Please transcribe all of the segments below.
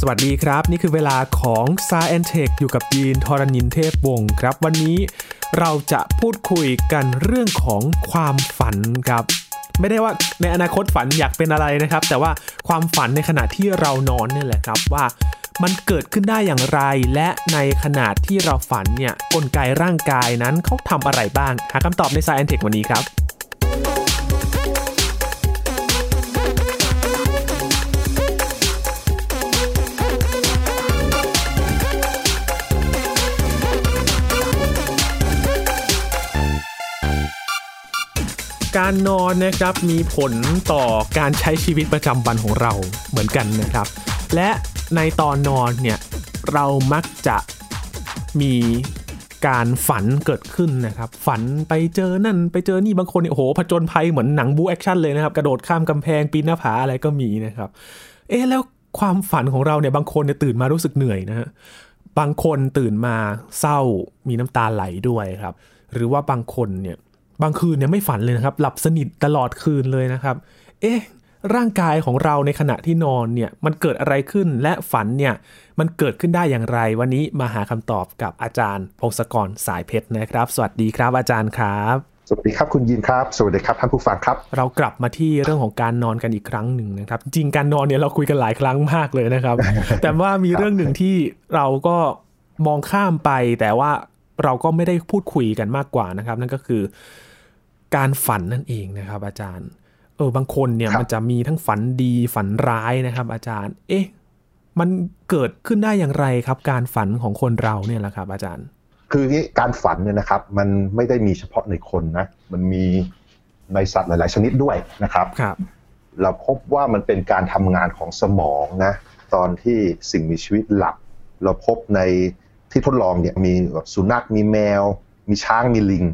สวัสดีครับ นี่คือเวลาของ s า e n t e c h อยู่กับยีนทรณินเทพวงศ์ครับ วันนี้เราจะพูดคุยกันเรื่องของความฝันครับ ไม่ได้ว่าในอนาคตฝันอยากเป็นอะไรนะครับ แต่ว่าความฝันในขณะที่เรานอนนี่แหละครับว่ามันเกิดขึ้นได้อย่างไร และในขณะที่เราฝันเนี่ยกลไกร่างกายนั้นเขาทำอะไรบ้าง หาคำตอบใน s า e n t e c h วันนี้ครับ การนอนนะครับมีผลต่อการใช้ชีวิตประจำวันของเราเหมือนกันนะครับ และในตอนนอนเนี่ยเรามักจะมีการฝันเกิดขึ้นนะครับ ฝันไปเจอนั่นไปเจอนี่บางคนเนี่ยโอ้โหผจญภัยเหมือนหนังบู๊แอคชั่นเลยนะครับ กระโดดข้ามกำแพงปีนหน้าผาอะไรก็มีนะครับ เอ๊แล้วความฝันของเราเนี่ยบางคนเนี่ยตื่นมารู้สึกเหนื่อยนะฮะบางคนตื่นมาเศร้ามีน้ำตาไหลด้วยครับ หรือว่าบางคนเนี่ย บางคืนเนี่ยไม่ฝันเลยนะครับ หลับสนิทตลอดคืนเลยนะครับ เอ๊ะร่างกายของเราในขณะที่นอนเนี่ยมันเกิดอะไรขึ้นและฝันเนี่ยมันเกิดขึ้นได้อย่างไร วันนี้มาหาคำตอบกับอาจารย์ พงศกรสายเพชรนะครับ สวัสดีครับอาจารย์ครับสวัสดีครับคุณยินครับ สวัสดีครับท่านผู้ฟังครับ เรากลับมาที่เรื่องของการนอนกันอีกครั้งหนึ่งนะครับ จริงการนอนเนี่ยเราคุยกันหลายครั้งมากเลยนะครับ แต่ว่ามีเรื่องหนึ่งที่เราก็มองข้ามไป แต่ว่าเราก็ไม่ได้พูดคุยกันมากกว่านะครับ นั่นก็คือ การฝันนั่นเองนะครับ อาจารย์เออบางคนเนี่ยครับมันจะมีทั้งฝันดีฝันร้ายนะครับ อาจารย์ เอ๊ะ มันเกิดขึ้นได้อย่างไรครับ การฝันของคนเราเนี่ยแหละครับ อาจารย์ คืออย่างนี้การฝันเนี่ยนะครับ มันไม่ได้มีเฉพาะในคนนะมันมีในสัตว์หลาย ๆ ชนิดด้วยนะครับครับ เราพบว่ามันเป็นการทำงานของสมองนะ ตอนที่สิ่งมีชีวิตหลับ เราพบในที่ทดลองเนี่ยมีแบบสุนัขมีแมว มีช้างมีลิง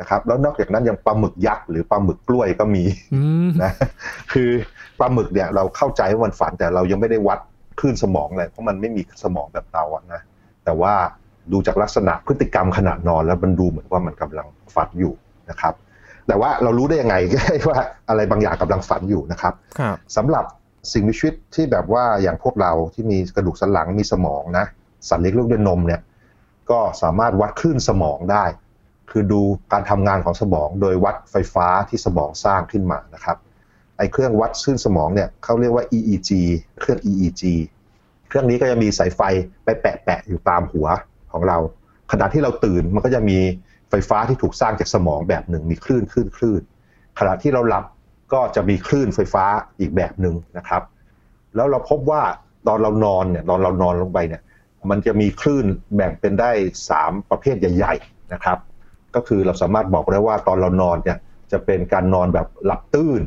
นะครับแล้วนอกจากนั้นยังปลาหมึกยักษ์หรือปลาหมึกกล้วยก็มีอืมนะคือปลาหมึกเนี่ยเราเข้าใจว่ามันฝันแต่เรายังไม่ได้วัดคลื่นสมองเลยเพราะมันไม่มีสมองแบบเราอะนะแต่ว่าดูจากลักษณะพฤติกรรมขณะนอนแล้วมันดูเหมือนว่ามันกำลังฝันอยู่นะครับ แต่ว่าเรารู้ได้ยังไงว่าอะไรบางอย่างกำลังฝันอยู่นะครับครับสำหรับสิ่งมีชีวิตที่แบบว่าอย่างพวกเราที่มีกระดูกสันหลังมีสมองนะสัตว์เลี้ยงลูกด้วยนมเนี่ยก็สามารถวัดคลื่นสมองได้ คือดูการทำงานของสมองโดยวัดไฟฟ้าที่สมองสร้างขึ้นมานะครับไอ้เครื่องวัดคลื่นสมองเนี่ยเขาเรียกว่า EEG เครื่อง EEG เครื่องนี้ก็จะมีสายไฟไปแปะๆอยู่ตามหัวของเรา ขณะที่เราตื่นมันก็จะมีไฟฟ้าที่ถูกสร้างจากสมองแบบหนึ่งมีคลื่นคลื่นคลื่นขณะที่เราหลับก็จะมีคลื่นไฟฟ้าอีกแบบหนึ่งนะครับ แล้วเราพบว่าตอนเรานอนเนี่ยตอนเรานอนลงไปเนี่ยมันจะมีคลื่นแบ่งเป็นได้ 3 ประเภทใหญ่ ๆ นะครับ ก็คือเราสามารถบอกได้ว่าตอนเรานอนเนี่ยจะเป็นการนอนแบบหลับตื้น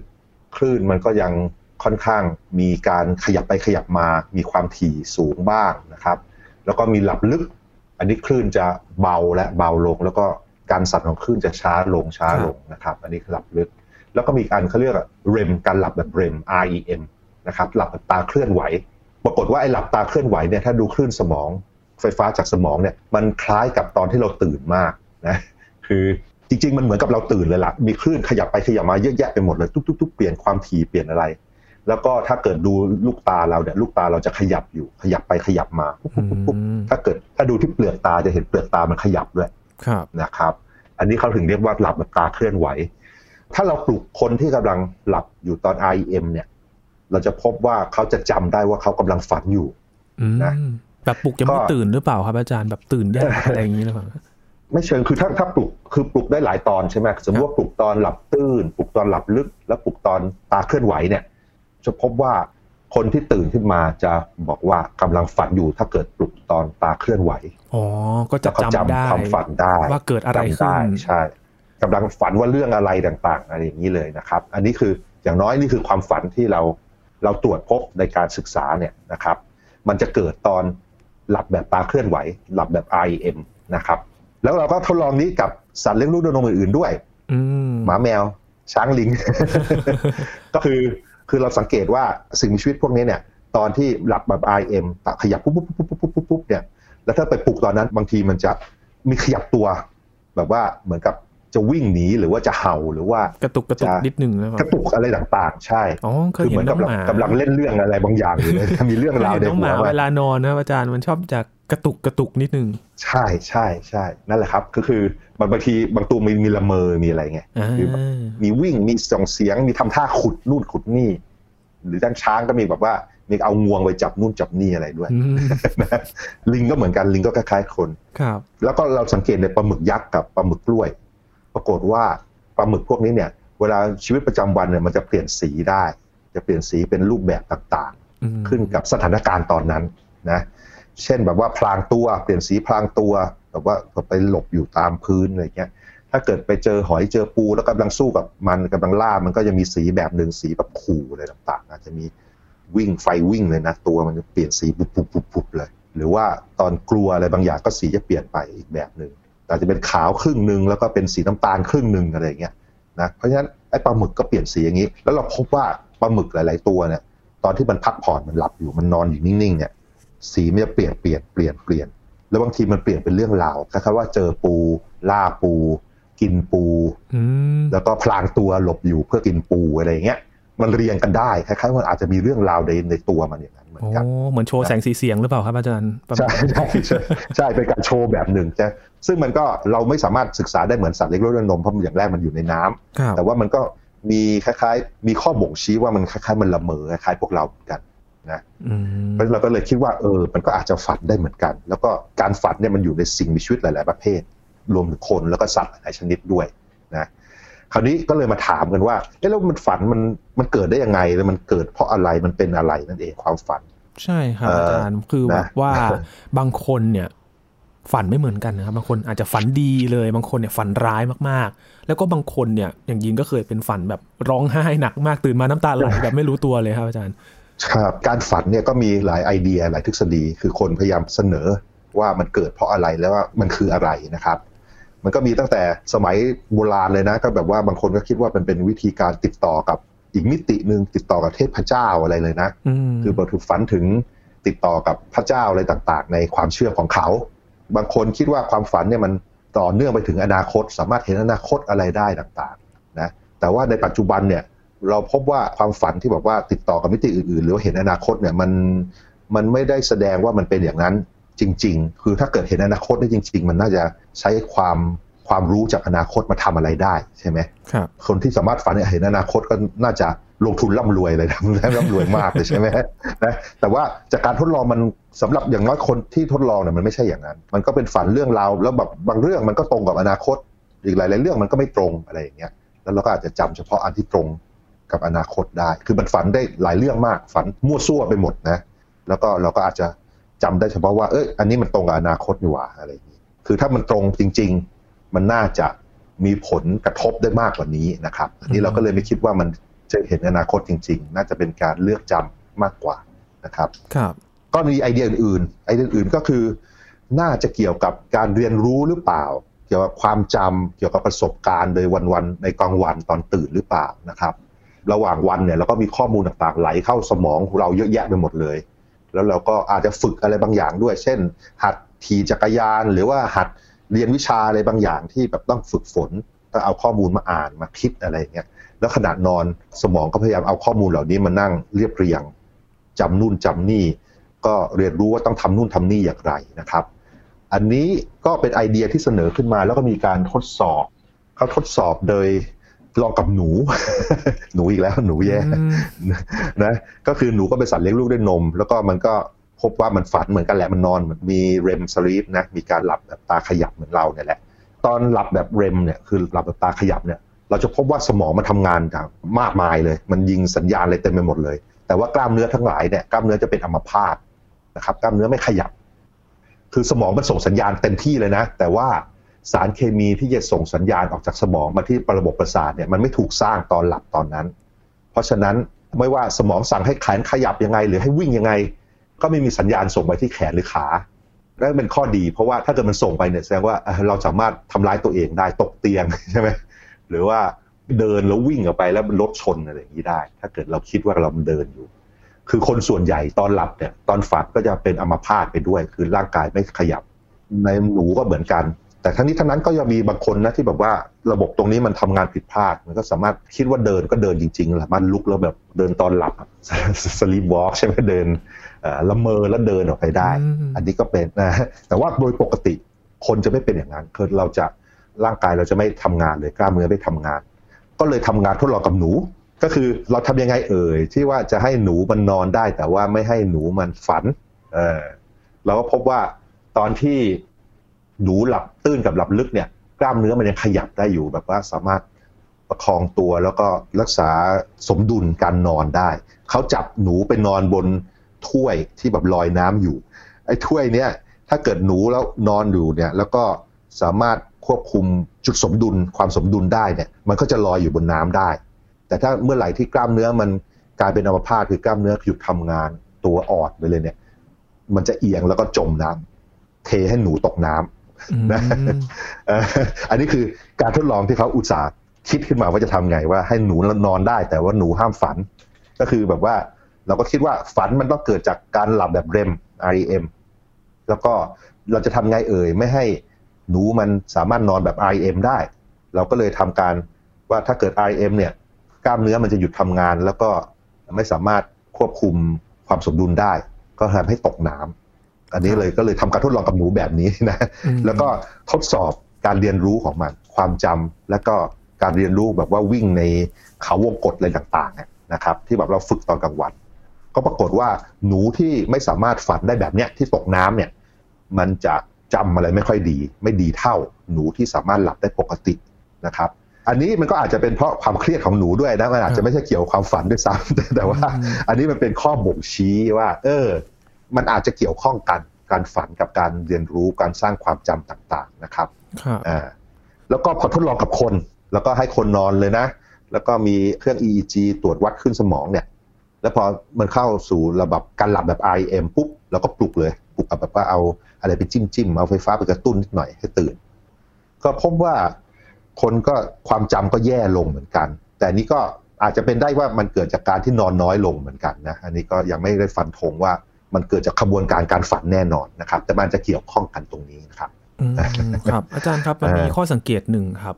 คลื่นมันก็ยังค่อนข้างมีการขยับไปขยับมามีความถี่สูงบ้างนะครับ แล้วก็มีหลับลึก อันนี้คลื่นจะเบาและเบาลง แล้วก็การสั่นของคลื่นจะช้าลงช้าลงนะครับ อันนี้หลับลึก แล้วก็มีกอันเขาเรียกว่า REM การหลับแบบ REM REM นะครับหลับแบบตาเคลื่อนไหว ปรากฏว่าไอ้หลับตาเคลื่อนไหวเนี่ยถ้าดูคลื่นสมองไฟฟ้าจากสมองเนี่ยมันคล้ายกับตอนที่เราตื่นมากนะ คือจริงๆ มันเหมือนกับเราตื่นเลยล่ะ มีคลื่นขยับไปขยับมาเยอะแยะไปหมดเลยทุกๆๆเปลี่ยนความถี่เปลี่ยนอะไร แล้วก็ถ้าเกิดดูลูกตาเราเนี่ยลูกตาเราจะขยับอยู่ ขยับไปขยับมาปุ๊บปุ๊บปุ๊บปุ๊บอืมถ้าเกิดถ้าดูที่เปลือกตาจะเห็นเปลือกตามันขยับด้วยครับนะครับ อันนี้เขาถึงเรียกว่าหลับแบบตาเคลื่อนไหว ถ้าเราปลุกคนที่กำลังหลับอยู่ตอน REM เนี่ย เราจะพบว่าเขาจะจำได้ว่าเขากำลังฝันอยู่อืมนะแบบปลุกยังไม่ก็ตื่นหรือเปล่าครับอาจารย์แบบตื่นยากอะไรอย่างนี้หรือเปล่า ไม่เชิงคือถ้าถ้าปลุกคือปลุกได้หลายตอนใช่ไหมสมมติว่าปลุกตอนหลับตื้นปลุกตอนหลับลึก แล้วปลุกตอนตาเคลื่อนไหวเนี่ย จะพบว่าคนที่ตื่นขึ้นมาจะบอกว่ากำลังฝันอยู่ถ้าเกิดปลุกตอนตาเคลื่อนไหวอ๋อก็จะแล้วก็จำได้ความฝันได้ว่าเกิดอะไรจำขึ้ได้นใช่กำลังฝันว่าเรื่องอะไรต่างๆอะไรอย่างนี้เลยนะครับ อันนี้คืออย่างน้อยนี่คือความฝันที่เราเราตรวจพบในการศึกษาเนี่ยนะครับ มันจะเกิดตอนหลับแบบตาเคลื่อนไหว หลับแบบ REM นะครับ แล้วเราก็ทดลองนี้กับสัตว์เลี้ยงลูกด้วยนมอื่นๆด้วยอืมหมาแมว ช้างลิง ก็คือคือเราสังเกตว่าสิ่งมีชีวิตพวกนี้เนี่ย ตอนที่หลับแบบ REM ตะขยับปุ๊บปุ๊บปุ๊บปุ๊บปุ๊บปุ๊บเนี่ยแล้วถ้าไปปลุกตอนนั้นบางทีมันจะมีขยับตัว แบบว่าเหมือนกับ จะวิ่งหนีหรือว่าจะเห่าหรือว่ากระตุกกระตุกจะนิดหนึ่งแล้วกระตุกอะไรต่างๆ ใช่อ๋อเคยคือเห็เหมืนอนน้กัอบงหมากำลังเล่นเรื่องอะไรบางอย่างอยู่เลยมีเรื่องราวเคยในเห็นน้องหัหวมาว่าเวลานอนนะครับอาจารย์มันชอบจะกระตุกกระตุกนิดหนึ่งใช่ใช่ใช่นั่นแหละครับ ก็คือบางบางทีบางตัวมีมีละเมอมีอะไรไงอ่าคือแบบมีวิ่งมีส่งเสียงมีทำท่าขุดนู่นขุดนี่ หรือด้านช้างก็มีแบบว่ามีเอางวงไปจับนู่นจับนี่อะไรด้วยอืมนะลิงก็เหมือนกันลิงก็คล้ายๆคนครับ แล้วก็เราสังเกตในปลาหมึกยักษ์กับปลาหมึกกล้วย ปรากฏว่าปลาหมึกพวกนี้เนี่ยเวลาชีวิตประจำวันเนี่ยมันจะเปลี่ยนสีได้ จะเปลี่ยนสีเป็นรูปแบบต่างอืมๆขึ้นกับสถานการณ์ตอนนั้นนะเช่นแบบว่าพลางตัวเปลี่ยนสีพลางตัวแบบว่าไปหลบอยู่ตามพื้นอะไรเงี้ยถ้าเกิดไปเจอหอยเจอปูแล้วกำลังสู้กับมันกำลังล่ามันก็จะมีสีแบบหนึ่งสีแบบขู่อะไรต่างๆอาจจะมีวิ่งไฟวิ่งเลยนะตัวมันจะเปลี่ยนสีปุบปุบปุบปุบเลย หรือว่าตอนกลัวอะไรบางอย่างก็สีจะเปลี่ยนไปอีกแบบหนึ่ง อาจจะเป็นขาวครึ่งหนึ่งแล้วก็เป็นสีน้ำตาลครึ่งหนึ่งอะไรอย่างเงี้ยนะเพราะฉะนั้นไอ้ปลาหมึกก็เปลี่ยนสีอย่างนี้ แล้วเราพบว่าปลาหมึกหลาย ๆตัวเนี่ยตอนที่มันพักผ่อนมันหลับอยู่มันนอนอยู่นิ่งๆเนี่ยสีมันจะเปลี่ยนเปลี่ยนเปลี่ยนเปลี่ยนแล้วบางทีมันเปลี่ยนเป็นเรื่องราวคล้ายๆว่าเจอปูล่าปู กินปูอืมแล้วก็พลางตัวหลบอยู่เพื่อกินปูอะไรอย่างเงี้ย มันเรียงกันได้คล้ายๆว่าอาจจะมีเรื่องราวในในตัวมันอย่างนั้นเหมือโอ้นกันเหมือนโชว์แสงสีเสียงหรือเปล่าครับอาจารย์ประมาใช่ณใช่ใช่ใช่เป็นการโชว์แบบหนึ่งใช่ซึ่งมันก็เราไม่สามารถศึกษาได้เหมือนสัตว์เล็กรดนมเพราะอย่างแรกมันอยู่ในน้ำครับแต่ว่ามันก็มีคล้ายๆ มีข้อบ่งชี้ว่ามันคล้ายๆ มันละเมอคล้ายๆพวกเราเหมือนกันนะอืมเพราะฉะนั้นเราก็เลยคิดว่าเออ มันก็อาจจะฝันได้เหมือนกัน แล้วก็การฝันเนี่ยมันอยู่ในสิ่งมีชีวิตหลาย ๆ ประเภท รวมถึงคนแล้วก็สัตว์หลายชนิดด้วยนะ คราวนี้ก็เลยมาถามกันว่าเอ๊ะแล้วมันฝันมันมันเกิดได้ยังไงแล้วมันเกิดเพราะอะไรมันเป็นอะไรนั่นเองความฝัน ใช่ครับเอ่ออาจารย์คือนะแบบว่าบางคนเนี่ยฝันไม่เหมือนกันนะครับบางคนอาจจะฝันดีเลยบางคนเนี่ยฝันร้ายมากๆ แล้วก็บางคนเนี่ยอย่างยินก็เคยเป็นฝันแบบร้องไห้หนักมากตื่นมาน้ำตาไหลแบบไม่รู้ตัวเลยครับอาจารย์ครับการฝันเนี่ยก็มีหลายไอเดียหลายทฤษฎี คือคนพยายามเสนอว่ามันเกิดเพราะอะไรแล้วว่ามันคืออะไรนะครับ มันก็มีตั้งแต่สมัยโบราณเลยนะ ก็แบบว่าบางคนก็คิดว่ามันเป็นวิธีการติดต่อกับอีกมิติหนึ่งติดต่อกับเทพเจ้าอะไรเลยนะอืมคือบอกถึงฝันถึงติดต่อกับพระเจ้าอะไรต่างๆ ในความเชื่อของเขา บางคนคิดว่าความฝันเนี่ยมันต่อเนื่องไปถึงอนาคต สามารถเห็นอนาคตอะไรได้ต่างๆนะแต่ว่าในปัจจุบันเนี่ยเราพบว่าความฝันที่บอกว่าติดต่อกับมิติอื่นๆ หรือว่าเห็นอนาคตเนี่ยมันมันไม่ได้แสดงว่ามันเป็นอย่างนั้น จริง ๆ คือถ้าเกิดเห็นอนาคตได้จริง ๆ มันน่าจะใช้ความความรู้จากอนาคตมาทำอะไรได้ใช่ไหมครับคนที่สามารถฝันเห็นอนาคตก็น่าจะลงทุนร่ำรวยเลยนะร่ำรวยมากเลยใช่ไหมนะแต่ว่าจากการทดลองมันสำหรับอย่างน้อยคนที่ทดลองเนี่ยมันไม่ใช่อย่างนั้น มันก็เป็นฝันเรื่องราวแล้วแบบบางเรื่องมันก็ตรงกับอนาคต อีกหลายๆเรื่องมันก็ไม่ตรงอะไรอย่างเงี้ยแล้วเราก็อาจจะจำเฉพาะอันที่ตรงกับอนาคตได้ คือมันฝันได้หลายเรื่องมากฝันมั่วซั่วไปหมดนะแล้วก็เราก็อาจจะ จำได้เฉพาะว่าเอ้ยอันนี้มันตรงกับอนาคตนี่หว่าอะไรอย่างนี้คือถ้ามันตรงจริง ๆ มันน่าจะมีผลกระทบได้มากกว่านี้นะครับอันนี้เราก็เลยไม่คิดว่ามันจะเห็นอนาคตจริง ๆ น่าจะเป็นการเลือกจำมากกว่านะครับครับ ก็มีไอเดียอื่นๆไอเดียอื่นก็คือ น่าจะเกี่ยวกับการเรียนรู้หรือเปล่า เกี่ยวกับความจำเกี่ยวกับประสบการณ์โดยวันๆในกลางวันตอนตื่นหรือเปล่านะครับ ระหว่างวันเนี่ยเราก็มีข้อมูลต่างๆ ไหลเข้าสมองของเราเยอะแยะไปหมดเลย แล้วเราก็อาจจะฝึกอะไรบางอย่างด้วย เช่น หัดขี่จักรยาน หรือว่าหัดเรียนวิชาอะไรบางอย่างที่แบบต้องฝึกฝนต้องเอาข้อมูลมาอ่านมาคิดอะไรเงี้ยแล้วขณะนอนสมองก็พยายามเอาข้อมูลเหล่านี้มานั่งเรียบเรียงจำนู่นจำนี่ ก็เรียนรู้ว่าต้องทำนู่นทำนี่อย่างไรนะครับ อันนี้ก็เป็นไอเดียที่เสนอขึ้นมาแล้วก็มีการทดสอบเขาทดสอบโดย ลองกับหนู หนูอีกแล้วหนูแย่อืมนะก็คือหนูก็เป็นสัตว์เลี้ยงลูกด้วยนม แล้วก็มันก็พบว่ามันฝันเหมือนกันแหละมันนอนเหมือนมีเรมสลีปนะมีการหลับแบบตาขยับเหมือนเราเนี่ยแหละ ตอนหลับแบบเรมเนี่ยคือหลับแบบตาขยับเนี่ยเราจะพบว่าสมองมันทำงานอย่างมากมายเลย มันยิงสัญญาณอะไรเต็มไปหมดเลย แต่ว่ากล้ามเนื้อทั้งหลายเนี่ยกล้ามเนื้อจะเป็นอัมพาตนะครับกล้ามเนื้อไม่ขยับ คือสมองมันส่งสัญญาณเต็มที่เลยนะ แต่ว่า สารเคมีที่จะส่งสัญญาณออกจากสมองมาที่ระบบประสาทเนี่ยมันไม่ถูกสร้างตอนหลับตอนนั้น เพราะฉะนั้นไม่ว่าสมองสั่งให้แขนขยับยังไง หรือให้วิ่งยังไง ก็ไม่มีสัญญาณส่งไปที่แขนหรือขานั่นเป็นข้อดี เพราะว่าถ้าเกิดมันส่งไปเนี่ยแสดงว่าเราสามารถทำร้ายตัวเองได้ตกเตียงใช่ไหมหรือว่าเดินแล้ววิ่งออกไปแล้วรถชนอะไรอย่างนี้ได้ ถ้าเกิดเราคิดว่าเราเดินอยู่ คือคนส่วนใหญ่ตอนหลับเนี่ยตอนฝันก็จะเป็นอัมพาตไปด้วย คือร่างกายไม่ขยับ ในหนูก็เหมือนกัน แแต่ทั้งนี้ทั้งนั้นก็ยังมีบางคนนะที่แบบว่าระบบตรงนี้มันทำงานผิดพลาด มันก็สามารถคิดว่าเดินก็เดินจริงๆแหละมันลุกแล้วแบบเดินตอนหลับสลีปวอล์กใช่ไหมเดินละเมอแล้วเดินออกไปได้ อันนี้ก็เป็นนะแต่ว่าโดยปกติคนจะไม่เป็นอย่างนั้นคือเราจะร่างกายเราจะไม่ทำงานเลยกล้ามเนื้อไม่ทำงาน ก็เลยทำงานทดลองกับหนู ก็คือเราทำยังไงเอ่ยที่ว่าจะให้หนูมันนอนได้ แต่ว่าไม่ให้หนูมันฝันเออเราก็พบว่าตอนที่ หนูหลับตื้นกับหลับลึกเนี่ยกล้ามเนื้อมันยังขยับได้อยู่แบบว่าสามารถประคองตัวแล้วก็รักษาสมดุลการนอนได้ เขาจับหนูไปนอนบนถ้วยที่แบบลอยน้ำอยู่ ไอ้ถ้วยเนี้ยถ้าเกิดหนูแล้วนอนอยู่เนี่ยแล้วก็สามารถควบคุมจุดสมดุลความสมดุลได้เนี่ยมันก็จะลอยอยู่บนน้ำได้ แต่ถ้าเมื่อไหร่ที่กล้ามเนื้อมันกลายเป็นอัมพาตคือกล้ามเนื้อหยุดทำงานตัวอ่อนไปเลยเนี่ย มันจะเอียงแล้วก็จมน้ำเทให้หนูตกน้ำ นะอันนี้คือการทดลองที่เขาอุตส่าห์คิดขึ้นมาว่าจะทำไงว่าให้หนูนอนได้ แต่ว่าหนูห้ามฝัน ก็คือแบบว่าเราก็คิดว่าฝันมันต้องเกิดจากการหลับแบบเรม REM แล้วก็เราจะทำไงเอ่ยไม่ให้หนูมันสามารถนอนแบบ REM ได้ เราก็เลยทำการว่าถ้าเกิด REM เนี่ยกล้ามเนื้อมันจะหยุดทำงาน แล้วก็ไม่สามารถควบคุมความสมดุลได้ ก็ทำให้ตกน้ำ อันนี้เลยก็เลยทำการทดลองกับหนูแบบนี้นะแล้วก็ทดสอบการเรียนรู้ของมัน ความจำแล้วก็การเรียนรู้แบบว่าวิ่งในเขาวงกฏอะไรต่างๆนะครับ ที่แบบเราฝึกตอนกลางวัน ก็ปรากฏว่าหนูที่ไม่สามารถฝันได้แบบเนี้ยที่ตกน้ำเนี่ย มันจะจำอะไรไม่ค่อยดี ไม่ดีเท่าหนูที่สามารถหลับได้ปกตินะครับอันนี้มันก็อาจจะเป็นเพราะความเครียดของหนูด้วยนะมันอาจจะไม่ใช่เกี่ยวกับความฝันด้วยซ้ำแต่ว่า อันนี้มันเป็นข้อบ่งชี้ว่า เออ มันอาจจะเกี่ยวข้องกันการฝันกับการเรียนรู้การสร้างความจำต่างๆนะครับอ่าแล้วก็พอทดลองกับคน แล้วก็ให้คนนอนเลยนะ แล้วก็มีเครื่อง EEG ตรวจวัดขึ้นสมองเนี่ย แล้วพอมันเข้าสู่ระบบการหลับแบบ REM ปุ๊บเราก็ปลุกเลยปลุกแบบว่าเอาอะไรไปจิ้มจิ้มเอาไฟฟ้าไปกระตุ้นนิดหน่อยให้ตื่น ก็พบว่าคนก็ความจำก็แย่ลงเหมือนกัน แต่นี้ก็อาจจะเป็นได้ว่ามันเกิดจากการที่นอนน้อยลงเหมือนกันนะ อันนี้ก็ยังไม่ได้ฟันธงว่า มันเกิดจากขบวนการการฝันแน่นอนนะครับ แต่มันจะเกี่ยวข้องกันตรงนี้นะครับครับ อาจารย์ครับมันมีข้อสังเกตหนึ่งครับ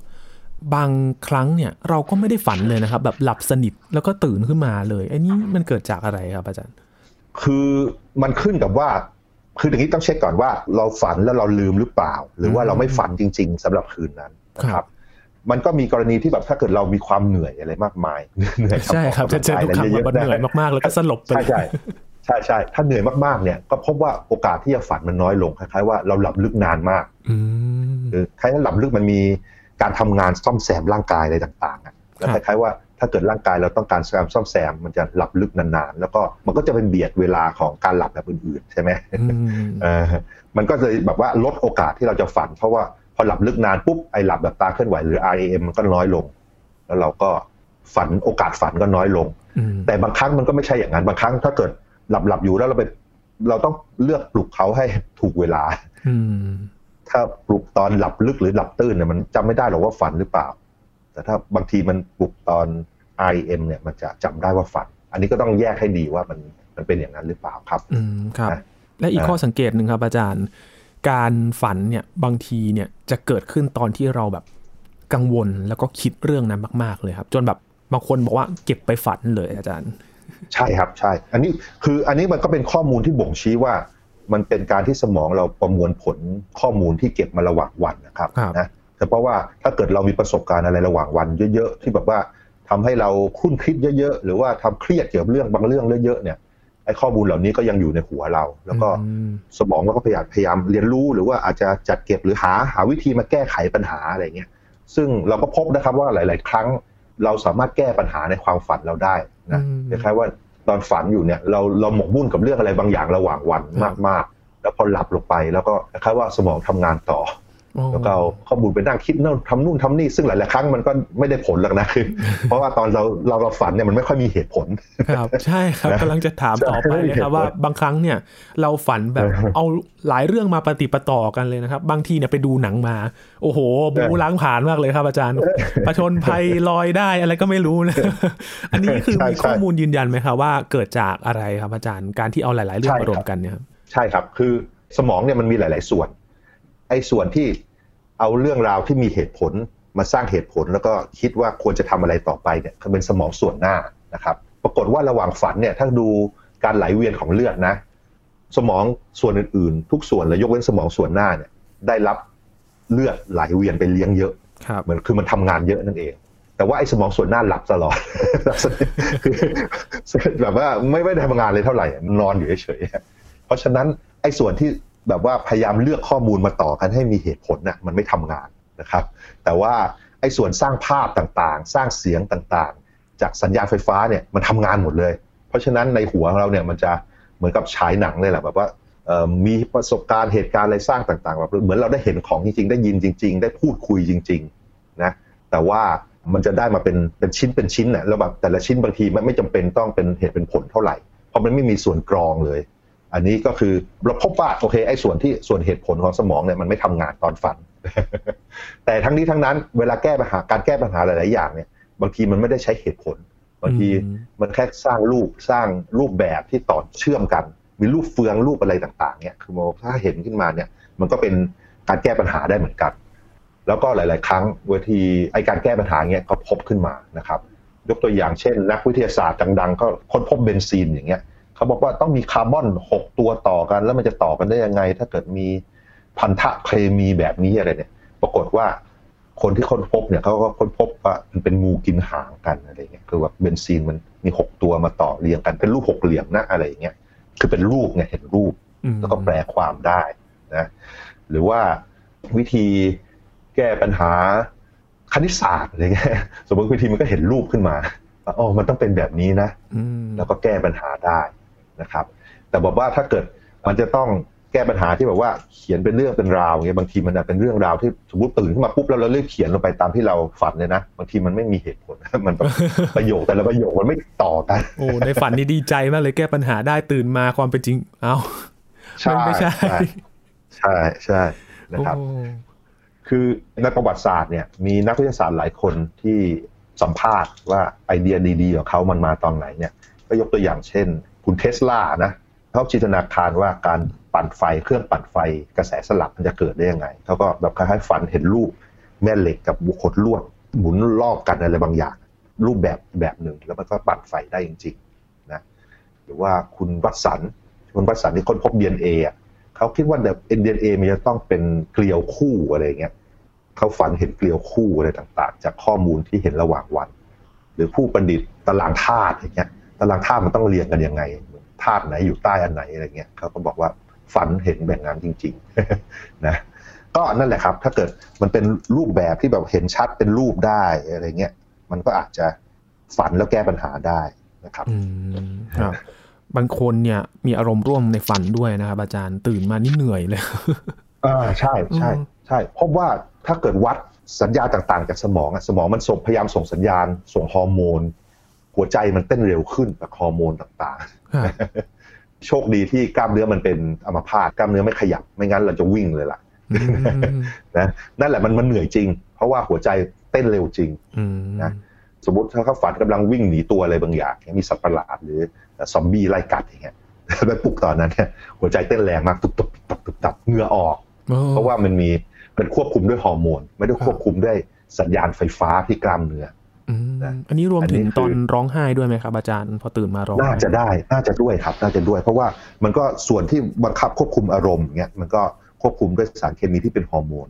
บางครั้งเนี่ยเราก็ไม่ได้ฝันเลยนะครับ แบบหลับสนิทแล้วก็ตื่นขึ้นมาเลยไอ้นี้มันเกิดจากอะไรครับ อาจารย์ คือมันขึ้นกับว่าคืออย่างนี้ต้องเช็คก่อนว่าเราฝันแล้วเราลืมหรือเปล่า หรือว่าเราไม่ฝันจริง ๆสำหรับคืนนั้นนะครับ มันก็มีกรณีที่แบบถ้าเกิดเรามีความเหนื่อยอะไรมากมายเหนื่อยใช่ครับจะเจอทุกครั้งมันเหนื่อยมากๆแล้วก็สลบไปใช่ ใช่ใช่ใช่ถ้าเหนื่อยมากๆเนี่ยก็พบว่าโอกาสที่จะฝันมันน้อยลงคล้ายๆว่าเราหลับลึกนานมากคือคล้ายๆหลับลึกมันมีการทำงานซ่อมแซมร่างกายอะไรต่างๆแล้วคล้ายๆว่าถ้าเกิดร่างกายเราต้องการการซ่อมแซมมันจะหลับลึกนานๆ แล้วก็มันก็จะเป็นเบียดเวลาของการหลับแบบอื่นๆใช่ไหมมันก็เลยแบบว่าลดโอกาสที่เราจะฝัน เพราะว่าพอหลับลึกนานปุ๊บไอหลับแบบตาเคลื่อนไหวหรือ REM มันก็น้อยลง แล้วเราก็ฝันโอกาสฝันก็น้อยลง แต่บางครั้งมันก็ไม่ใช่อย่างนั้นบางครั้งถ้าเกิด หลับหลับอยู่แล้วเราไป เราต้องเลือกปลุกเขาให้ถูกเวลาถ้าปลุกตอนหลับลึกหรือหลับตื่นเนี่ยมันจำไม่ได้หรอกว่าฝันหรือเปล่า แต่ถ้าบางทีมันปลุกตอน REM เนี่ยมันจะจำได้ว่าฝัน อันนี้ก็ต้องแยกให้ดีว่ามันมันเป็นอย่างนั้นหรือเปล่าครับ อืมครับ และอีกข้อสังเกตหนึ่งครับ อาจารย์ การฝันเนี่ยบางทีเนี่ยจะเกิดขึ้นตอนที่เราแบบกังวลแล้วก็คิดเรื่องนั้นมาก ๆ เลยครับ จนแบบบางคนบอกว่าเก็บไปฝันเลยอาจารย์ ใช่ครับใช่ อันนี้คืออันนี้มันก็เป็นข้อมูลที่บ่งชี้ว่า มันเป็นการที่สมองเราประมวลผลข้อมูลที่เก็บมาระหว่างวันนะครับนะแต่เพราะว่าถ้าเกิดเรามีประสบการณ์อะไรระหว่างวันเยอะๆที่แบบว่าทำให้เราคุ้นคิดเยอะๆ หรือว่าทำเครียดเกี่ยวกับเรื่องบางเรื่องเยอะๆเนี่ยไอ้ข้อมูลเหล่านี้ก็ยังอยู่ในหัวเรา แล้วก็สมองก็พยายามพยายามเรียนรู้หรือว่าอาจจะจัดเก็บหรือหาหาวิธีมาแก้ไขปัญหาอะไรเงี้ยซึ่งเราก็พบนะครับว่าหลาย ๆ ครั้งเราสามารถแก้ปัญหาในความฝันเราได้ นะคล้ายๆว่าตอนฝันอยู่เนี่ยเราเราหมกมุ่นกับเรื่องอะไรบางอย่างระหว่างวันมากๆ แล้วพอหลับลงไปแล้วก็คล้ายว่าสมองทำงานต่อ แล้วก็เอาข้อมูลไปนั่งคิดนู่นทำนู่นทำนี่ซึ่งหลาย ๆ ครั้งมันก็ไม่ได้ผลหรอกนะคือ เพราะว่าตอนเราเราเราฝันเนี่ยมันไม่ค่อยมีเหตุผลครับใช่ครับกำลังจะถามต่อไปนะครับว่าบางครั้งเนี่ยเราฝันแบบเอาหลายเรื่องมาปฏิปต่อกันเลยนะครับ บางทีเนี่ยไปดูหนังมา โอ้โหบูล้างผ่านมากเลยครับ อาจารย์ประชนภัยลอยได้อะไรก็ไม่รู้นะอันนี้คือมีข้อมูลยืนยันไหมครับว่าเกิดจากอะไรครับอาจารย์การที่เอาหลาย ๆ เรื่องมารวมกันเนี่ยครับใช่ครับคือสมองเนี่ยมันมีหลาย ๆ ส่วน ไอ้ส่วนที่เอาเรื่องราวที่มีเหตุผลมาสร้างเหตุผลแล้วก็คิดว่าควรจะทำอะไรต่อไปเนี่ยคือเป็นสมองส่วนหน้านะครับ ปรากฏว่าระหว่างฝันเนี่ยถ้าดูการไหลเวียนของเลือดนะ สมองส่วนอื่นๆ ทุกส่วนเลยยกเว้นสมองส่วนหน้าเนี่ยได้รับเลือดไหลเวียนไปเลี้ยงเยอะครับเหมือนคือมันทำงานเยอะนั่นเอง แต่ว่าไอ้สมองส่วนหน้าหลับตลอดคือแบบว่าไม่ไม่ได้ทำงานเลยเท่าไหร่นอนอยู่เฉยๆเพราะฉะนั้นไอ้ส่วนที่ แบบว่าพยายามเลือกข้อมูลมาต่อกันให้มีเหตุผลน่ะมันไม่ทำงานนะครับ แต่ว่าไอ้ส่วนสร้างภาพต่างๆ สร้างเสียงต่างๆ จากสัญญาณไฟฟ้าเนี่ยมันทำงานหมดเลย เพราะฉะนั้นในหัวของเราเนี่ยมันจะเหมือนกับฉายหนังเลยแหละแบบว่ามีประสบการณ์เหตุการณ์อะไรสร้างต่างๆแบบเหมือนเราได้เห็นของจริงๆ ได้ยินจริง ๆ ได้พูดคุยจริงๆนะแต่ว่ามันจะได้มาเป็นเป็นชิ้นเป็นชิ้นน่ะแล้วแบบแต่ละชิ้นบางทีมันไม่จำเป็นต้องเป็นเหตุเป็นผลเท่าไหร่เพราะมันไม่มีส่วนกรองเลย อันนี้ก็คือเราพบว่าโอเคไอ้ส่วนที่ส่วนเหตุผลของสมองเนี่ยมันไม่ทำงานตอนฝัน แต่ทั้งนี้ทั้งนั้นเวลาแก้ปัญหาการแก้ปัญหาหลาย ๆ อย่างเนี่ยบางทีมันไม่ได้ใช้เหตุผลบางทีอืมมันแค่สร้างรูปสร้างรูปแบบที่ต่อเชื่อมกัน มีรูปเฟืองรูปอะไรต่าง ๆ เนี่ยคือถ้าเห็นขึ้นมาเนี่ย มันก็เป็นการแก้ปัญหาได้เหมือนกัน แล้วก็หลาย ๆ ครั้งวิธีไอการแก้ปัญหาเนี่ยก็พบขึ้นมานะครับ ยกตัวอย่างเช่น นักวิทยาศาสตร์ดัง ๆ ก็ค้นพบเบนซีนอย่างเงี้ย เขาบอกว่าต้องมีคาร์บอนหกตัวต่อกัน แล้วมันจะต่อกันได้ยังไง ถ้าเกิดมีพันธะเคมีแบบนี้อะไรเนี่ย ปรากฏว่าคนที่ค้นพบเนี่ยเขาก็ค้นพบว่ามันเป็นงูกินหางกันอะไรเงี้ยคือว่าเบนซีนมันมีหกตัวมาต่อเรียงกันเป็นรูปหกเหลี่ยมนะอะไรอย่างเงี้ยคือเป็นรูปไงเห็นรูปอืมแล้วก็แปลความได้นะหรือว่าวิธีแก้ปัญหาคณิตศาสตร์อะไรเงี้ยสมมติวิธีมันก็เห็นรูปขึ้นมาว่าอ๋อมันต้องเป็นแบบนี้นะอืมแล้วก็แก้ปัญหาได้ นะครับ แต่บอกว่าถ้าเกิดมันจะต้องแก้ปัญหาที่แบบว่าเขียนเป็นเรื่องเป็นราวเงี้ยบางทีมันอาจเป็นเรื่องราวที่สมมติตื่นขึ้นมาปุ๊บแล้วเราเลือกเขียนลงไปตามที่เราฝันเลยนะบางทีมันไม่มีเหตุผลมันแบบประโยคแต่ละประโยคมันไม่ต่อกันโอ้ในฝันนี่ดีใจมากเลยแก้ปัญหาได้ตื่นมาความเป็นจริงเอ้ามันไม่ใช่ ใช่ใช่นะครับโอ้คือในประวัติศาสตร์เนี่ยมีนักวิทยาศาสตร์หลายคนที่สัมภาษณ์ว่าไอเดียดีๆของเขามันมาตอนไหนเนี่ยก็ยกตัวอย่างเช่น คุณเทสลานะเขาจินตนาการว่าการปั่นไฟเครื่องปั่นไฟกระแสสลับมันจะเกิดได้ยังไงเขาก็แบบคล้ายๆฝันเห็นรูปแม่เหล็กกับบุคคลลวดหมุนรอบกันอะไรบางอย่าง รูปแบบแบบหนึ่งแล้วมันก็ปั่นไฟได้จริงๆนะหรือว่าคุณวัตสันคุณวัตสันที่ค้นพบ DNA อะเขาคิดว่าแบบ DNA มันจะต้องเป็นเกลียวคู่อะไรเงี้ยเขาฝันเห็นเกลียวคู่อะไรต่างๆ จากข้อมูลที่เห็นระหว่างวัน หรือผู้ประดิษฐ์ตารางธาตุอย่างเงี้ย ตารางธาตุมันต้องเรียงกันยังไงธาตุไหนอยู่ใต้อันไหนอะไรเงี้ยเขาก็บอกว่าฝันเห็นแบบนั้นจริงๆนะก็นั่นแหละครับ ถ้าเกิดมันเป็นรูปแบบที่แบบเห็นชัดเป็นรูปได้อะไรเงี้ยมันก็อาจจะฝันแล้วแก้ปัญหาได้นะครับอืมครับ บางคนเนี่ยมีอารมณ์ร่วมในฝันด้วยนะครับ อาจารย์ตื่นมานี่เหนื่อยเลยอ่าใช่ใช่อืมใช่พบว่าถ้าเกิดวัดสัญญาณต่าง ๆ จากสมองอะสมองมันส่งพยายามส่งสัญญาณ ส่งฮอร์โมน หัวใจมันเต้นเร็วขึ้นจากฮอร์โมนต่างครับๆโชคดีที่กล้ามเนื้อมันเป็นอัมพาตกล้ามเนื้อไม่ขยับ ไม่งั้นเราจะวิ่งเลยล่ะอืมนะนั่นแหละมันมันเหนื่อยจริง เพราะว่าหัวใจเต้นเร็วจริงอืมนะสมมติถ้าเขาฝันกำลังวิ่งหนีตัวอะไรบางอย่างมีสัตว์ประหลาดหรือซอมบี้ไล่กัดอย่างเงี้ยไปปลุกตอนนั้นเนี่ยหัวใจเต้นแรงมากตุบตุบตุบตุบตับเหงื่อออกโอ้เพราะว่ามันมีมันควบคุมด้วยฮอร์โมน ไม่ได้ควบคุมด้วยสัญญาณไฟฟ้าที่กล้ามเนื้อ อืมนะอันนี้รวมอันนี้ถึงคือตอนร้องไห้ด้วยไหมครับอาจารย์พอตื่นมาร้องน่าไห้จะได้น่าจะด้วยครับ น่าจะด้วย เพราะว่ามันก็ส่วนที่บังคับควบคุมอารมณ์เงี้ยมันก็ควบคุมด้วยสารเคมีที่เป็นฮอร์โมน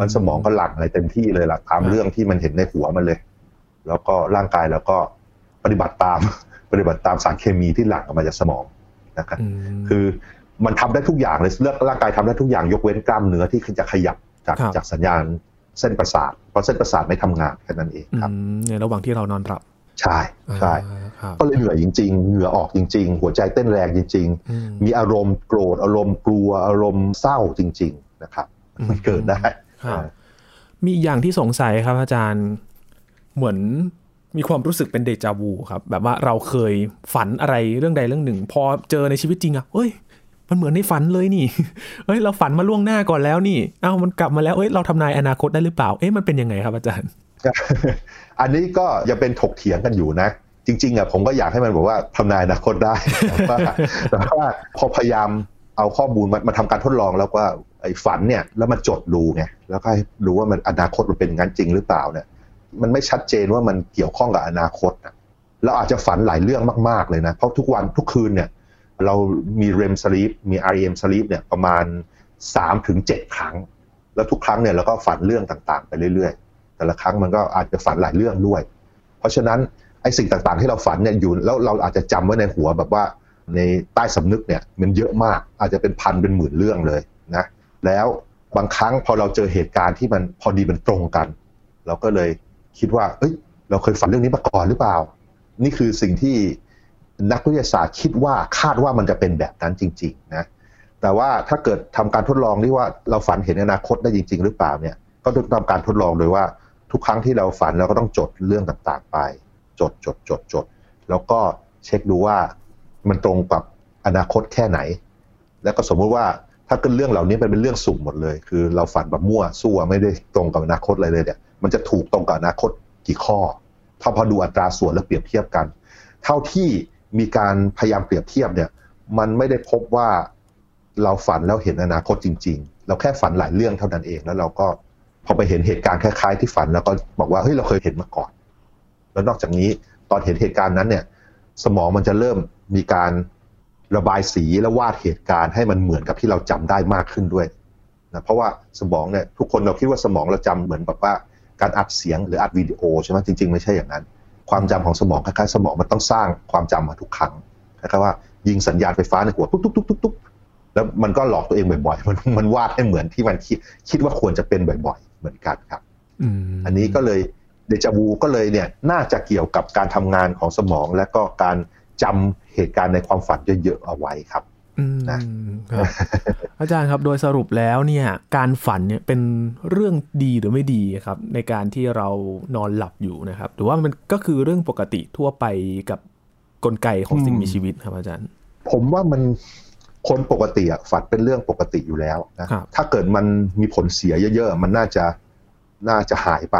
มันสมองก็หลั่งอะไรเต็มที่เลยล่ะตามเรื่องที่มันเห็นในหัวมันเลย แล้วก็ร่างกายแล้วก็ปฏิบัติตามปฏิบัติตามสารเคมีที่หลั่งออกมาจากสมองนะครับอืมคือมันทำได้ทุกอย่างเลยเลือกร่างกายทำได้ทุกอย่างยกเว้นกล้ามเนื้อที่จะขยับจากครับจากสัญญาณ เส้นประสาท เพราะเส้นประสาทไม่ทำงานแค่นั้นเองครับอืมในระหว่างที่เรานอนหลับใช่ใช่อ่าครับก็เลยเหนื่อยจริง ๆ เหงื่อออกจริง ๆ หัวใจเต้นแรงจริงอืมๆมีอารมณ์โกรธอารมณ์กลัวอารมณ์เศร้าจริง ๆ นะครับอืมมันเกิดได้ครับอ่ามีอีกอย่างที่สงสัยครับอาจารย์เหมือนมีความรู้สึกเป็นเดจาวูครับ แบบว่าเราเคยฝันอะไรเรื่องใดเรื่องหนึ่ง พอเจอในชีวิตจริงอะเอ้ย มันเหมือนในฝันเลยนี่ เอ้ยเราฝันมาล่วงหน้าก่อนแล้วนี่เอ้ามันกลับมาแล้วเอ้ยเราทำนายอนาคตได้หรือเปล่า เอ๊ะมันเป็นยังไงครับอาจารย์ อันนี้ก็ยังเป็นถกเถียงกันอยู่นะจริงๆอะผมก็อยากให้มันบอกว่าทำนายอนาคตได้แต่ว่าแต่ว่าพอพยายามเอาข้อมูลมามาทำการทดลองแล้วว่าไอ้ฝันเนี่ยแล้วมันจดดูไงแล้วก็รู้ว่ามันอนาคตมันเป็นงั้นจริงหรือเปล่าเนี่ย มันไม่ชัดเจนว่ามันเกี่ยวข้องกับอนาคตนะเราอาจจะฝันหลายเรื่องมากๆเลยนะเพราะทุกวันทุกคืนเนี่ย เรามี REM sleep มี REM sleep เนี่ยประมาณ3ถึง7ครั้ง แล้วทุกครั้งเนี่ยเราก็ฝันเรื่องต่างๆ ไปเรื่อยๆ แต่ละครั้งมันก็อาจจะฝันหลายเรื่องด้วย เพราะฉะนั้นไอ้สิ่งต่างๆ ที่เราฝันเนี่ยอยู่แล้วเราอาจจะจำไว้ในหัวแบบว่าในใต้สำนึกเนี่ยมันเยอะมากอาจจะเป็นพันเป็นหมื่นเรื่องเลยนะแล้วบางครั้งพอเราเจอเหตุการณ์ที่มันพอดีมันตรงกัน เราก็เลยคิดว่าเอ้ยเราเคยฝันเรื่องนี้มาก่อนหรือเปล่า นี่คือสิ่งที่ นักวิทยาศาสตร์คิดว่าคาดว่ามันจะเป็นแบบนั้นจริงๆนะแต่ว่าถ้าเกิดทำการทดลองที่ว่าเราฝันเห็นอนาคตได้จริง ๆ หรือเปล่าเนี่ยก็ต้องทำการทดลองโดยว่าทุกครั้งที่เราฝันเราก็ต้องจดเรื่องต่างๆไป จดจดจดจดแล้วก็เช็คดูว่ามันตรงกับอนาคตแค่ไหน แล้วก็สมมุติว่าถ้าเกิดเรื่องเหล่านี้เป็นเรื่องสุ่มหมดเลย คือเราฝันแบบมั่วซั่วไม่ได้ตรงกับอนาคตอะไรเลยเนี่ยมันจะถูกตรงกับอนาคตกี่ข้อ ถ้าพอดูอัตราส่วนแล้วเปรียบเทียบกัน เท่าที่ มีการพยายามเปรียบเทียบเนี่ยมันไม่ได้พบว่าเราฝันแล้วเห็นอนาคตจริง ๆ เราแค่ฝันหลายเรื่องเท่านั้นเองแล้วเราก็พอไปเห็นเหตุการณ์คล้ายๆที่ฝันแล้วก็บอกว่าเฮ้ยเราเคยเห็นมาก่อน แล้วนอกจากนี้ตอนเห็นเหตุการณ์นั้นเนี่ย สมองมันจะเริ่มมีการระบายสีและวาดเหตุการณ์ให้มันเหมือนกับที่เราจำได้มากขึ้นด้วยนะเพราะว่าสมองเนี่ยทุกคนเราคิดว่าสมองเราจำเหมือนแบบว่าการอัดเสียงหรืออัดวิดีโอใช่ไหมจริง ๆ ไม่ใช่อย่างนั้น ความจำของสมองคล้ายๆสมองมันต้องสร้างความจำมาทุกครั้งคล้ายๆว่ายิงสัญญาณไฟฟ้าในหัวตุ๊กตุ๊กตุ๊กตุ๊กตุ๊กแล้วมันก็หลอกตัวเองบ่อยๆ มันมันวาดให้เหมือนที่มันคิดคิดว่าควรจะเป็นบ่อยๆ เหมือนกันครับอันนี้ก็เลยเดจาวูก็เลยเนี่ยน่าจะเกี่ยวกับการทำงานของสมอง และก็การจำเหตุการณ์ในความฝันเยอะๆเอาไว้ครับ นะอาจารย์ครับโดยสรุปแล้วเนี่ยการฝันเนี่ยเป็นเรื่องดีหรือไม่ดีครับ ในการที่เรานอนหลับอยู่นะครับ หรือว่ามันก็คือเรื่องปกติทั่วไปกับกลไกของสิ่งมีชีวิตครับอาจารย์ ผมว่ามันคนปกติอะฝันเป็นเรื่องปกติอยู่แล้วนะถ้าเกิดมันมีผลเสียเยอะๆ มันน่าจะน่าจะหายไป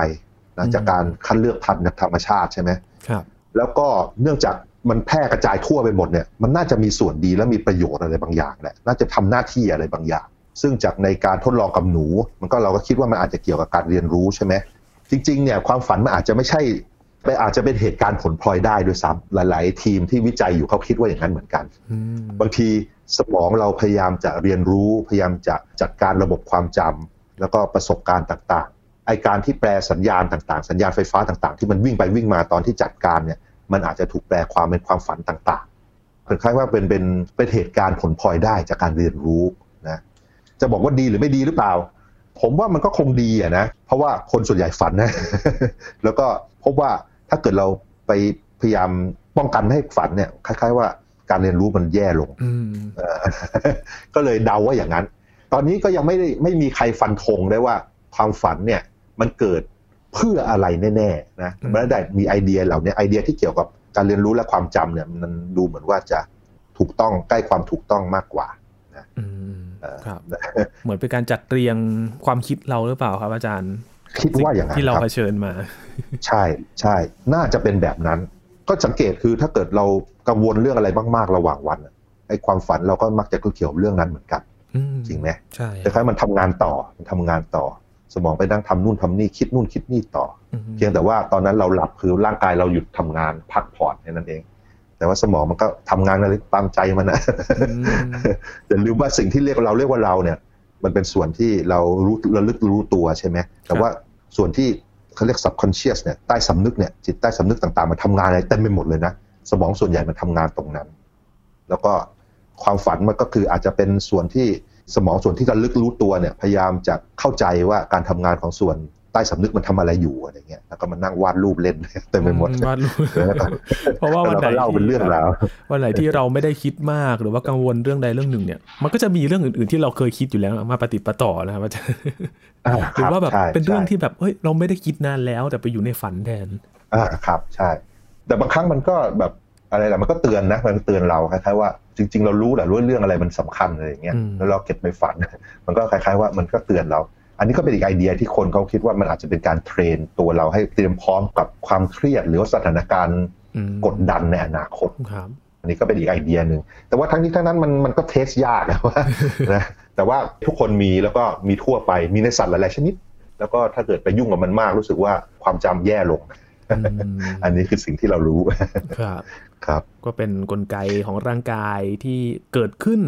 นะจากการคัดเลือกพันธุ์ธรรมชาติใช่ไหมครับ แล้วก็เนื่องจาก มันแพร่กระจายทั่วไปหมดเนี่ยมันน่าจะมีส่วนดีและมีประโยชน์อะไรบางอย่างแหละน่าจะทำหน้าที่อะไรบางอย่าง ซึ่งจากในการทดลองกับหนู มันก็เราก็คิดว่ามันอาจจะเกี่ยวกับการเรียนรู้ใช่ไหมจริงๆเนี่ยความฝันมันอาจจะไม่ใช่ไปอาจจะเป็นเหตุการณ์ผลพลอยได้ด้วยซ้ำหลาย ๆ ทีมที่วิจัยอยู่เขาคิดว่าอย่างนั้นเหมือนกัน บางทีสมองเราพยายามจะเรียนรู้พยายามจะจัดการระบบความจำแล้วก็ประสบการณ์ต่างๆไอการที่แปลสัญญาณต่างๆ สัญญาณไฟฟ้าต่างๆ ที่มันวิ่งไปวิ่งมาตอนที่จัดการเนี่ย มันอาจจะถูกแปลความเป็นความฝันต่างๆคล้ายว่าเป็นเป็นเป็นเหตุการณ์ผลพลอยได้จากการเรียนรู้นะจะบอกว่าดีหรือไม่ดีหรือเปล่า ผมว่ามันก็คงดีอะนะเพราะว่าคนส่วนใหญ่ฝันนะแล้วก็พบว่าถ้าเกิดเราไปพยายามป้องกันให้ฝันเนี่ยคล้าย ๆ ว่าการเรียนรู้มันแย่ลงก็เลยเดาว่าอย่างนั้น ตอนนี้ก็ยังไม่ได้ไม่มีใครฟันธงได้ว่าความฝันเนี่ยมันเกิด เพื่ออะไรแน่ๆนะมันได้มีไอเดียเหล่านี้ไอเดียที่เกี่ยวกับการเรียนรู้และความจำเนี่ยมันดูเหมือนว่าจะถูกต้องใกล้ความถูกต้องมากกว่านะครับเหมือนเป็นการจัดเรียงความคิดเราหรือเปล่าครับ อาจารย์คิดว่าอย่างนั้นที่เราเผชิญมา ใช่ใช่น่าจะเป็นแบบนั้น ก็สังเกตคือถ้าเกิดเรากังวลเรื่องอะไรมาก ๆ ระหว่างวันไอ้ความฝันเราก็มักจะเกี่ยวเรื่องนั้นเหมือนกันจริงไหมใช่แต่คล้ายมันทำงานต่อมันทำงานต่อ สมองไปนั่งทำนู่นทำนี่คิดนู่นคิดนี่ต่อ เพียงแต่ว่าตอนนั้นเราหลับคือร่างกายเราหยุดทำงานพักผ่อนแค่นั้นเอง แต่ว่าสมองมันก็ทำงานอะไรตามใจมันนะอย่าลืมว่าสิ่งที่เรียกเราเรียกว่าเราเนี่ย มันเป็นส่วนที่เรารู้ระลึกรู้ตัวใช่ไหมแต่ว่าส่วนที่เขาเรียก subconscious เนี่ยใต้สำนึกเนี่ยจิตใต้สำนึกต่างๆมันทางานอะไรเต็มไปหมดเลยนะสมองส่วนใหญ่มันทำงานตรงนั้น แล้วก็ความฝันมันก็คืออาจจะเป็นส่วนที่ สมองส่วนที่ระลึกรู้ตัวเนี่ยพยายามจะเข้าใจว่าการทำงานของส่วนใต้สำนึกมันทำอะไรอยู่อะไรเงี้ยแล้วก็มานั่งวาดรูปเล่นเต็มไปหมดวาดรูปเพราะว่าวันไหนเล่าเป็นเรื่องราววันไหนที่เราไม่ได้คิดมากหรือว่ากังวลเรื่องใดเรื่องหนึ่งเนี่ย มันก็จะมีเรื่องอื่นๆที่เราเคยคิดอยู่แล้วมาปฏิปต่อนะครับอาจารย์หรือว่าแบบเป็นเรื่องที่แบบเฮ้ยเราไม่ได้คิดนานแล้ว แต่ไปอยู่ในฝันแทนอ่าครับใช่ แต่บางครั้งมันก็แบบอะไรแหละมันก็เตือนนะมันเตือนเราคล้ายๆว่า จริง ๆ เรารู้แหละรู้เรื่องอะไรมันสำคัญอะไรอย่างเงี้ยแล้วเราเก็บไปฝัน มันก็คล้ายๆว่ามันก็เตือนเรา อันนี้ก็เป็นอีกไอเดียที่คนเขาคิดว่ามันอาจจะเป็นการเทรนตัวเราให้เตรียมพร้อมกับความเครียดหรือว่าสถานการณ์กดดันในอนาคตอันนี้ก็เป็นอีกไอเดียหนึ่งแต่ว่าทั้งนี้ทั้งนั้นมันมันก็เทสยากนะว่านะแต่ว่าทุกคนมีแล้วก็มีทั่วไปมีในสัตว์หลายๆชนิด แล้วก็ถ้าเกิดไปยุ่งกับมันมากรู้สึกว่าความจำแย่ลง อันนี้คือสิ่งที่เรารู้ครับครับ ก็เป็นนกลไกของร่างกายที่เกิดขึ้น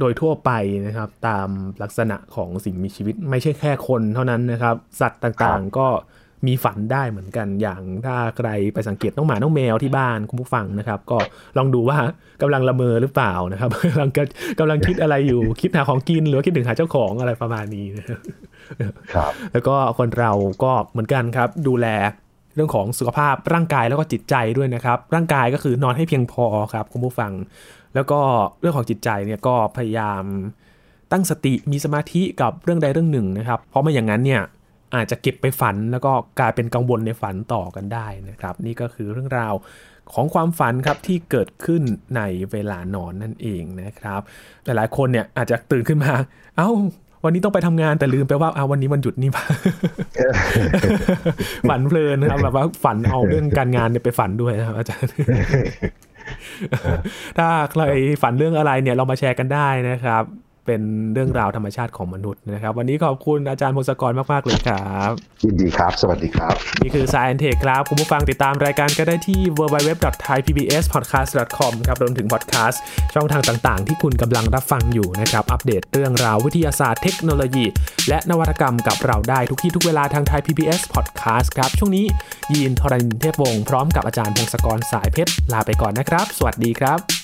โดยทั่วไปนะครับ ตามลักษณะของสิ่งมีชีวิตไม่ใช่แค่คนเท่านั้นนะครับ สัตว์ต่างๆก็มีฝันได้เหมือนกันอย่างถ้าใครไปสังเกตน้องหมาน้องแมวที่บ้านคุณผู้ฟังนะครับ ก็ลองดูว่ากำลังละเมอหรือเปล่านะครับกำลังกำลังคิดอะไรอยู่คิดหาของกินหรือคิดถึงหาเจ้าของอะไรประมาณนี้นะครับครับแล้วก็คนเราก็เหมือนกันครับ ดูแล เรื่องของสุขภาพร่างกายแล้วก็จิตใจด้วยนะครับ ร่างกายก็คือนอนให้เพียงพอครับคุณผู้ฟัง แล้วก็เรื่องของจิตใจเนี่ยก็พยายามตั้งสติมีสมาธิกับเรื่องใดเรื่องหนึ่งนะครับ เพราะไม่อย่างนั้นเนี่ยอาจจะเก็บไปฝันแล้วก็กลายเป็นกังวลในฝันต่อกันได้นะครับ นี่ก็คือเรื่องราวของความฝันครับที่เกิดขึ้นในเวลานอนนั่นเองนะครับ หลายๆคนเนี่ยอาจจะตื่นขึ้นมา เอ้า วันนี้ต้องไปทำงานแต่ลืมไปว่าอาวันนี้วันหยุดนี่ฝันเพลินนะครับแบบว่าฝันเอาเรื่องการงานเนี่ยไปฝันด้วยนะครับอาจารย์ถ้าใครฝันเรื่องอะไรเนี่ยเรามาแชร์กันได้นะครับ เป็นเรื่องราวธรรมชาติของมนุษย์นะครับ วันนี้ขอบคุณอาจารย์พงศกรมาก ๆ เลยครับยินดีครับ สวัสดีครับ นี่คือ Science Tech ครับ คุณผู้ฟังติดตามรายการก็ได้ที่ www.thaipbspodcast.com ครับรวมถึงพอดแคสต์ช่องทางต่างๆ ที่คุณกำลังรับฟังอยู่นะครับ อัปเดตเรื่องราววิทยาศาสตร์เทคโนโลยี และนวัตกรรมกับเราได้ทุกที่ทุกเวลาทางไทย PBS Podcast ครับช่วงนี้ยีนทรณินเทพวงศ์พร้อมกับอาจารย์พงศกรสายเพชรลาไปก่อนนะครับ สวัสดีครับ